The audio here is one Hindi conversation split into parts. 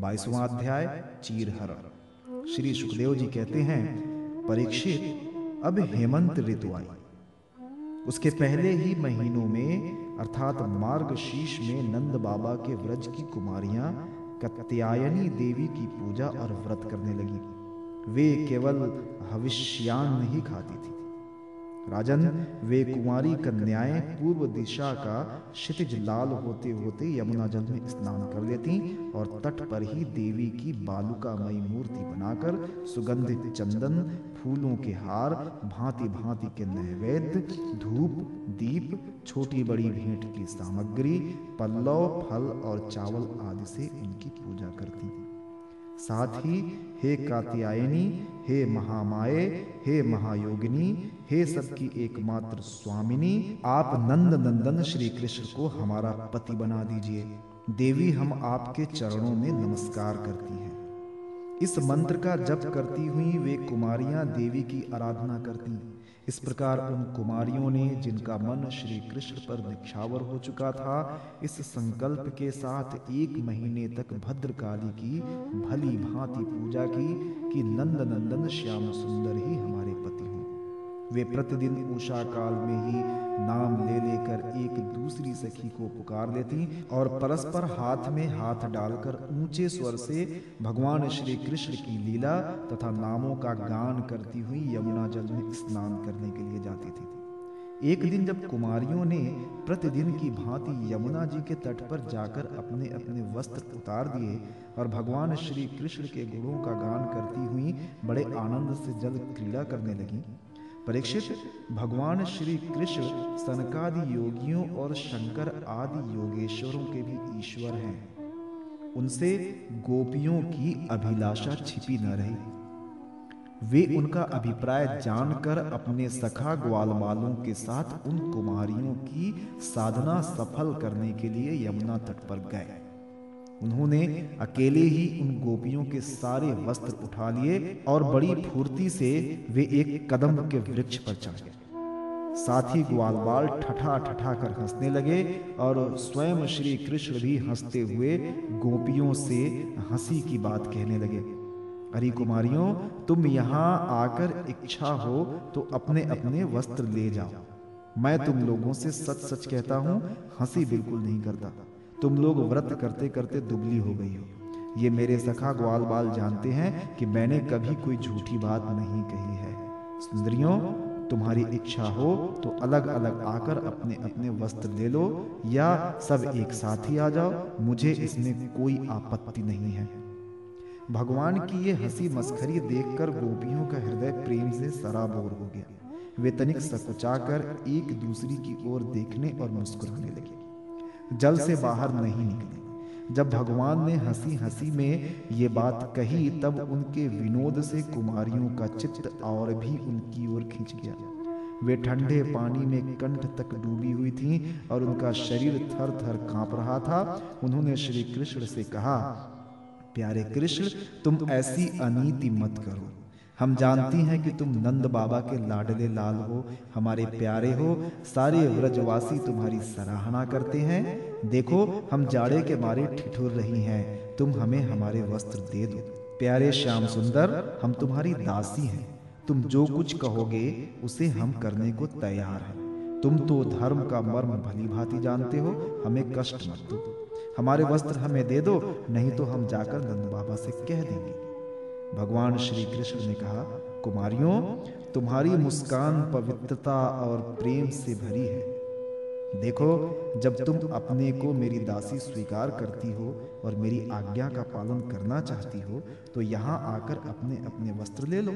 बाईसवां अध्याय चीरहरण श्री सुखदेव जी कहते हैं, परीक्षित, अब हेमंत ऋतु आई। उसके पहले ही महीनों में, अर्थात मार्ग शीश में नंद बाबा के व्रज की कुमारियाँ कत्यायनी देवी की पूजा और व्रत करने लगी। वे केवल हविष्यान नहीं खाती थी। राजन, वे कुमारी कन्याएँ पूर्व दिशा का क्षितिज लाल होते होते यमुना जल में स्नान कर लेती और तट पर ही देवी की बालुकामयी मूर्ति बनाकर सुगंधित चंदन, फूलों के हार भांति भांति के नैवेद्य, धूप, दीप, छोटी बड़ी भेंट की सामग्री, पल्लव, फल और चावल आदि से उनकी पूजा करती। साथ ही हे कात्यायनी, हे महामाए हे महायोगिनी, हे सबकी एकमात्र स्वामिनी, आप नंद नंदन श्री कृष्ण को हमारा पति बना दीजिए। देवी हम आपके चरणों में नमस्कार करती हैं। इस मंत्र का जप करती हुई वे कुमारियाँ देवी की आराधना करती। इस प्रकार उन कुमारियों ने, जिनका मन श्री कृष्ण पर निक्षावर हो चुका था, इस संकल्प के साथ एक महीने तक भद्रकाली की भली भांति पूजा की कि नंद नंदन श्याम सुंदर ही हमारे पति वे प्रतिदिन उषा काल में ही नाम ले लेकर एक दूसरी सखी को पुकार लेती और परस्पर हाथ में हाथ डालकर ऊँचे स्वर से भगवान श्री कृष्ण की लीला तथा नामों का गान करती हुई यमुना जल में स्नान करने के लिए जाती थी। एक दिन जब कुमारियों ने प्रतिदिन की भांति यमुना जी के तट पर जाकर अपने अपने वस्त्र उतार दिए और भगवान श्री कृष्ण के गुणों का गान करती हुई बड़े आनंद से जल क्रीड़ा करने लगी। परीक्षित भगवान श्री कृष्ण सनकादि योगियों और शंकर आदि योगेश्वरों के भी ईश्वर हैं। उनसे गोपियों की अभिलाषा छिपी न रही। वे उनका अभिप्राय जानकर अपने सखा ग्वालमालों के साथ उन कुमारियों की साधना सफल करने के लिए यमुना तट पर गए। उन्होंने अकेले ही उन गोपियों के सारे वस्त्र उठा लिए और बड़ी फुर्ती से वे एक कदम के वृक्ष पर चढ़ गए। साथ ही ग्वालवाल ठठा ठठा कर हंसने लगे और स्वयं श्री कृष्ण भी हँसते हुए गोपियों से हँसी की बात कहने लगे। हरी कुमारियों, तुम यहाँ आकर इच्छा हो तो अपने अपने वस्त्र ले जाओ। मैं तुम लोगों से सच सच कहता हूँ, हँसी बिल्कुल नहीं करता। तुम लोग व्रत करते करते दुबली हो गई हो। ये मेरे सखा ग्वाल बाल जानते हैं कि मैंने कभी कोई झूठी बात नहीं कही है। सुंदरियों, तुम्हारी इच्छा हो तो अलग अलग आकर अपने अपने वस्त्र ले लो या सब एक साथ ही आ जाओ, मुझे इसमें कोई आपत्ति नहीं है। भगवान की ये हँसी मस्खरी देखकर गोपियों का हृदय प्रेम से सराबोर हो गया। वे तनिक सकुचाकर एक दूसरी की ओर देखने और मुस्कुराने लगे। जल से बाहर नहीं निकले। जब भगवान ने हँसी हँसी में ये बात कही, तब उनके विनोद से कुमारियों का चित्त और भी उनकी ओर खींच गया। वे ठंडे पानी में कंठ तक डूबी हुई थीं और उनका शरीर थर थर काँप रहा था। उन्होंने श्री कृष्ण से कहा, प्यारे कृष्ण, तुम ऐसी अनीति मत करो। हम जानती हैं कि तुम नंद बाबा के लाडले लाल हो, हमारे प्यारे हो, सारे व्रजवासी तुम्हारी सराहना करते हैं। देखो, हम जाड़े के मारे ठिठुर रही हैं, तुम हमें हमारे वस्त्र दे दो। प्यारे श्याम सुंदर, हम तुम्हारी दासी हैं। तुम जो कुछ कहोगे, उसे हम करने को तैयार हैं। तुम तो धर्म का मर्म भली भांति जानते हो, हमें कष्ट मत दो। हमारे वस्त्र हमें दे दो, नहीं तो हम जाकर नंद बाबा से कह देंगे। भगवान श्री कृष्ण ने कहा, कुमारियों, तुम्हारी मुस्कान पवित्रता और प्रेम से भरी है। देखो, जब तुम अपने को मेरी दासी स्वीकार करती हो और मेरी आज्ञा का पालन करना चाहती हो तो यहाँ आकर अपने अपने वस्त्र ले लो।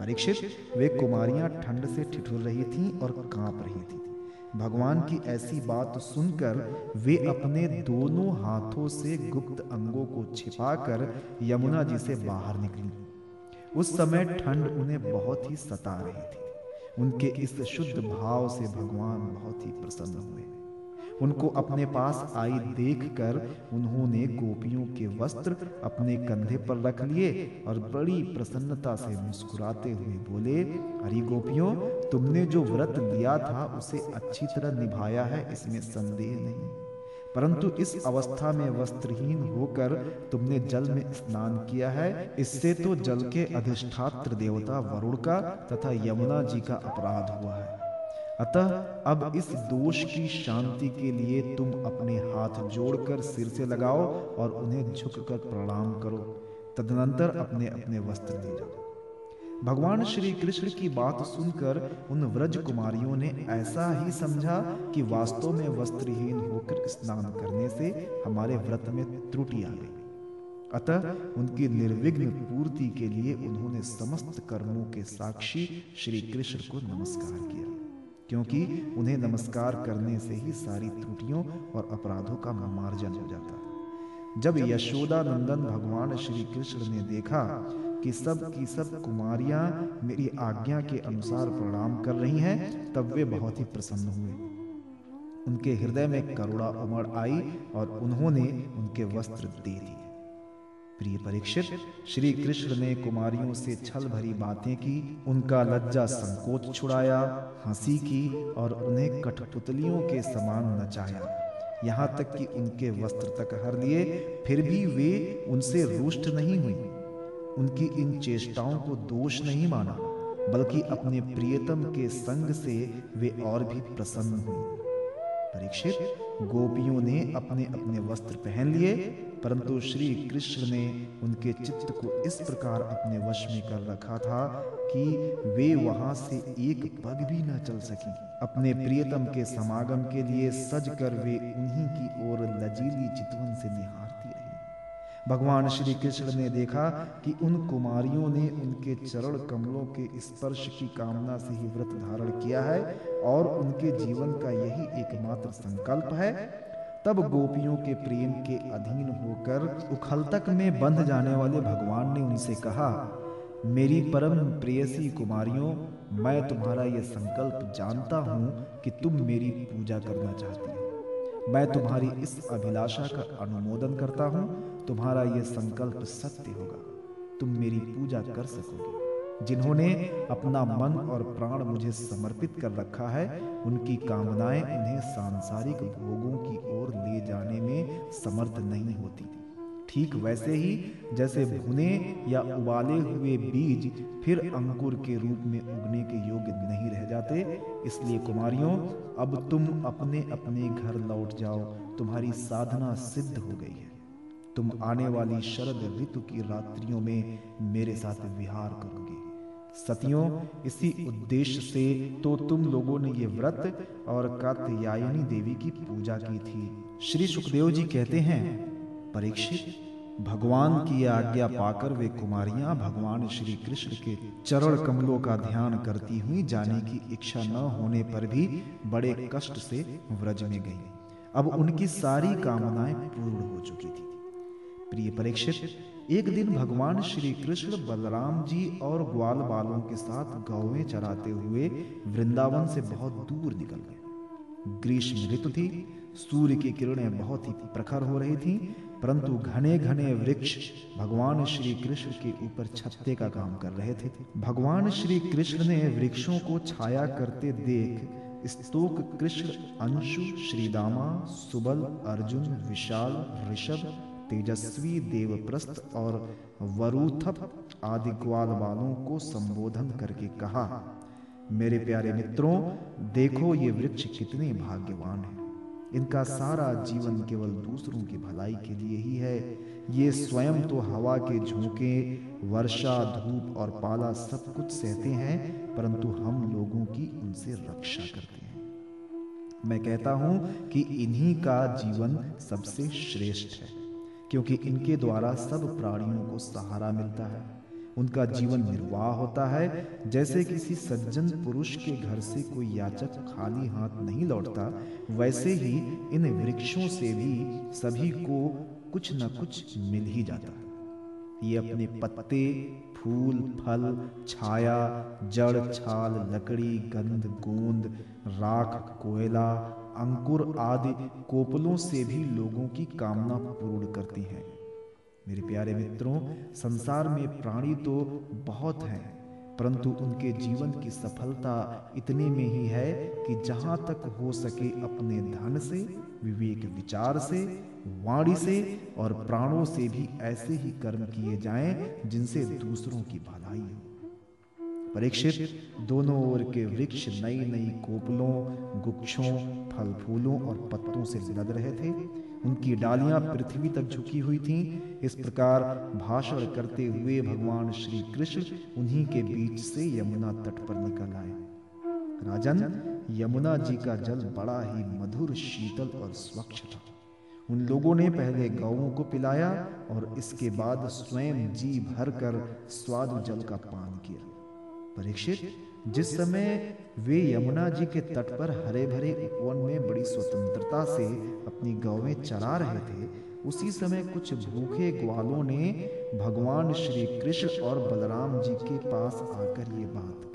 परीक्षित, वे कुमारियाँ ठंड से ठिठुर रही थीं और काँप रही थीं। भगवान की ऐसी बात सुनकर वे अपने दोनों हाथों से गुप्त अंगों को छिपाकर यमुना जी से बाहर निकली। उस समय ठंड उन्हें बहुत ही सता रही थी। उनके इस शुद्ध भाव से भगवान बहुत ही प्रसन्न हुए। उनको अपने पास आई देखकर उन्होंने गोपियों के वस्त्र अपने कंधे पर रख लिए और बड़ी प्रसन्नता से मुस्कुराते हुए बोले, अरे गोपियों, तुमने जो व्रत लिया था, उसे अच्छी तरह निभाया है, इसमें संदेह नहीं। परंतु इस अवस्था में वस्त्रहीन होकर तुमने जल में स्नान किया है, इससे तो जल के अधिष्ठात्र देवता वरुण का तथा यमुना जी का अपराध हुआ है। अतः अब इस दोष की शांति के लिए तुम अपने हाथ जोड़कर सिर से लगाओ और उन्हें झुककर प्रणाम करो। तदनंतर अपने अपने वस्त्र ले जाओ। भगवान श्री कृष्ण की बात सुनकर उन व्रज कुमारियों ने ऐसा ही समझा कि वास्तव में वस्त्रहीन होकर स्नान करने से हमारे व्रत में त्रुटि आ गई। अतः उनकी निर्विघ्न पूर्ति के लिए उन्होंने समस्त कर्मों के साक्षी श्री कृष्ण को नमस्कार किया। क्योंकि उन्हें नमस्कार करने से ही सारी त्रुटियों और अपराधों का मार्जन हो जाता। जब यशोदा नंदन भगवान श्री कृष्ण ने देखा कि सब की सब कुमारियाँ मेरी आज्ञा के अनुसार प्रणाम कर रही हैं, तब वे बहुत ही प्रसन्न हुए। उनके हृदय में करुणा उमड़ आई और उन्होंने उनके वस्त्र दे दिए। प्रिय परीक्षित श्री कृष्ण ने कुमारियों से छल भरी बातें की, उनका लज्जा संकोच छुड़ाया, हँसी की और उन्हें कठपुतलियों के समान नचाया। यहाँ तक कि उनके वस्त्र तक हर लिए, फिर भी वे उनसे रुष्ट नहीं हुई। उनकी इन चेष्टाओं को दोष नहीं माना, बल्कि अपने प्रियतम के संग से वे और भी प्रसन्न हुए परीक्षित। गोपियों ने अपने अपने वस्त्र पहन लिए, परंतु श्री कृष्ण ने उनके चित्त को इस प्रकार अपने वश में कर रखा था कि वे वहाँ से एक पग भी न चल सकी। अपने प्रियतम के समागम के लिए सज कर वे उन्हीं की ओर लजीली चितवन से निहारती रही भगवान श्री कृष्ण ने देखा कि उन कुमारियों ने उनके चरण कमलों के स्पर्श की कामना से ही व्रत धारण किया है और उनके जीवन का यही एकमात्र संकल्प है। तब गोपियों के प्रेम के अधीन होकर उखलतक में बंध जाने वाले भगवान ने उनसे कहा, मेरी परम प्रेयसी कुमारियों, मैं तुम्हारा यह संकल्प जानता हूँ कि तुम मेरी पूजा करना चाहती हो। मैं तुम्हारी इस अभिलाषा का अनुमोदन करता हूँ तुम्हारा यह संकल्प सत्य होगा। तुम मेरी पूजा कर सकोगे। जिन्होंने अपना मन और प्राण मुझे समर्पित कर रखा है, उनकी कामनाएँ उन्हें सांसारिक भोगों की ओर ले जाने में समर्थ नहीं होती। ठीक वैसे ही, जैसे भुने या उबाले हुए बीज फिर अंकुर के रूप में उगने के योग्य नहीं रह जाते, इसलिए कुमारियों, अब तुम अपने अपने घर लौट जाओ। तुम्हारी साधना सिद्ध हो गई है। तुम आने वाली शरद ऋतु की रात्रियों में मेरे साथ विहार करोगे। सतियों इसी उद्देश्य से तो तुम लोगों ने ये व्रत और कात्यायनी देवी की पूजा की थी। श्री सुखदेव जी कहते हैं परीक्षित भगवान की आज्ञा पाकर वे कुमारियाँ भगवान श्री कृष्ण के चरण कमलों का ध्यान करती हुई जाने की इच्छा न होने पर भी बड़े कष्ट से व्रज में गई। अब उनकी सारी कामनाएँ पूर्ण हो चुकी थी प्रिय परीक्षित, एक दिन भगवान श्री कृष्ण बलराम जी और ग्वाल बालों के साथ गौवें चराते हुए वृंदावन से बहुत दूर निकल गए। ग्रीष्म ऋतु थी, सूर्य की किरणें बहुत ही प्रखर हो रही थीं, परंतु घने घने वृक्ष भगवान श्री कृष्ण के ऊपर छत्ते का काम कर रहे थे। भगवान श्री कृष्ण ने वृक्षों को छाया करते देख स्तोक कृष्ण, अंशु, श्रीदामा, सुबल, अर्जुन, विशाल, ऋषभ तेजस्वी देवप्रस्थ और वरुथप आदि ग्वाल वालों को संबोधन करके कहा, मेरे प्यारे मित्रों, देखो ये वृक्ष कितने भाग्यवान हैं। इनका सारा जीवन केवल दूसरों की भलाई के लिए ही है। ये स्वयं तो हवा के झोंके, वर्षा, धूप और पाला सब कुछ सहते हैं, परंतु हम लोगों की उनसे रक्षा करते हैं। मैं कहता हूँ कि इन्हीं का जीवन सबसे श्रेष्ठ है। क्योंकि इनके द्वारा सब प्राणियों को सहारा मिलता है। उनका जीवन निर्वाह होता है। जैसे किसी सज्जन पुरुष के घर से कोई याचक खाली हाथ नहीं लौटता, वैसे ही इन वृक्षों से भी सभी को कुछ न कुछ मिल ही जाता है। ये अपने पत्ते, फूल, फल, छाया, जड़, छाल, लकड़ी, गंध, गोंद, राख, कोयला अंकुर आदि कोपलों से भी लोगों की कामना पूर्ण करती हैं। मेरे प्यारे मित्रों, संसार में प्राणी तो बहुत हैं, परंतु उनके जीवन की सफलता इतने में ही है कि जहाँ तक हो सके अपने धन से, विवेक विचार से, वाणी से और प्राणों से भी ऐसे ही कर्म किए जाएँ जिनसे दूसरों की भलाई हो। परीक्षित, दोनों ओर के वृक्ष नई नई कोपलों, गुच्छों फल फूलों और पत्तों से लद रहे थे। उनकी डालियाँ पृथ्वी तक झुकी हुई थीं। इस प्रकार भाषण करते हुए भगवान श्री कृष्ण उन्हीं के बीच से यमुना तट पर निकल आए। राजन, यमुना जी का जल बड़ा ही मधुर, शीतल और स्वच्छ था। उन लोगों ने पहले गौओं को पिलाया और इसके बाद स्वयं जी भर कर स्वाद जल का पान किया। परीक्षित, जिस समय वे यमुना जी के तट पर हरे भरे उपवन में बड़ी स्वतंत्रता से अपनी गौवें चरा रहे थे, उसी समय कुछ भूखे ग्वालों ने भगवान श्री कृष्ण और बलराम जी के पास आकर ये बात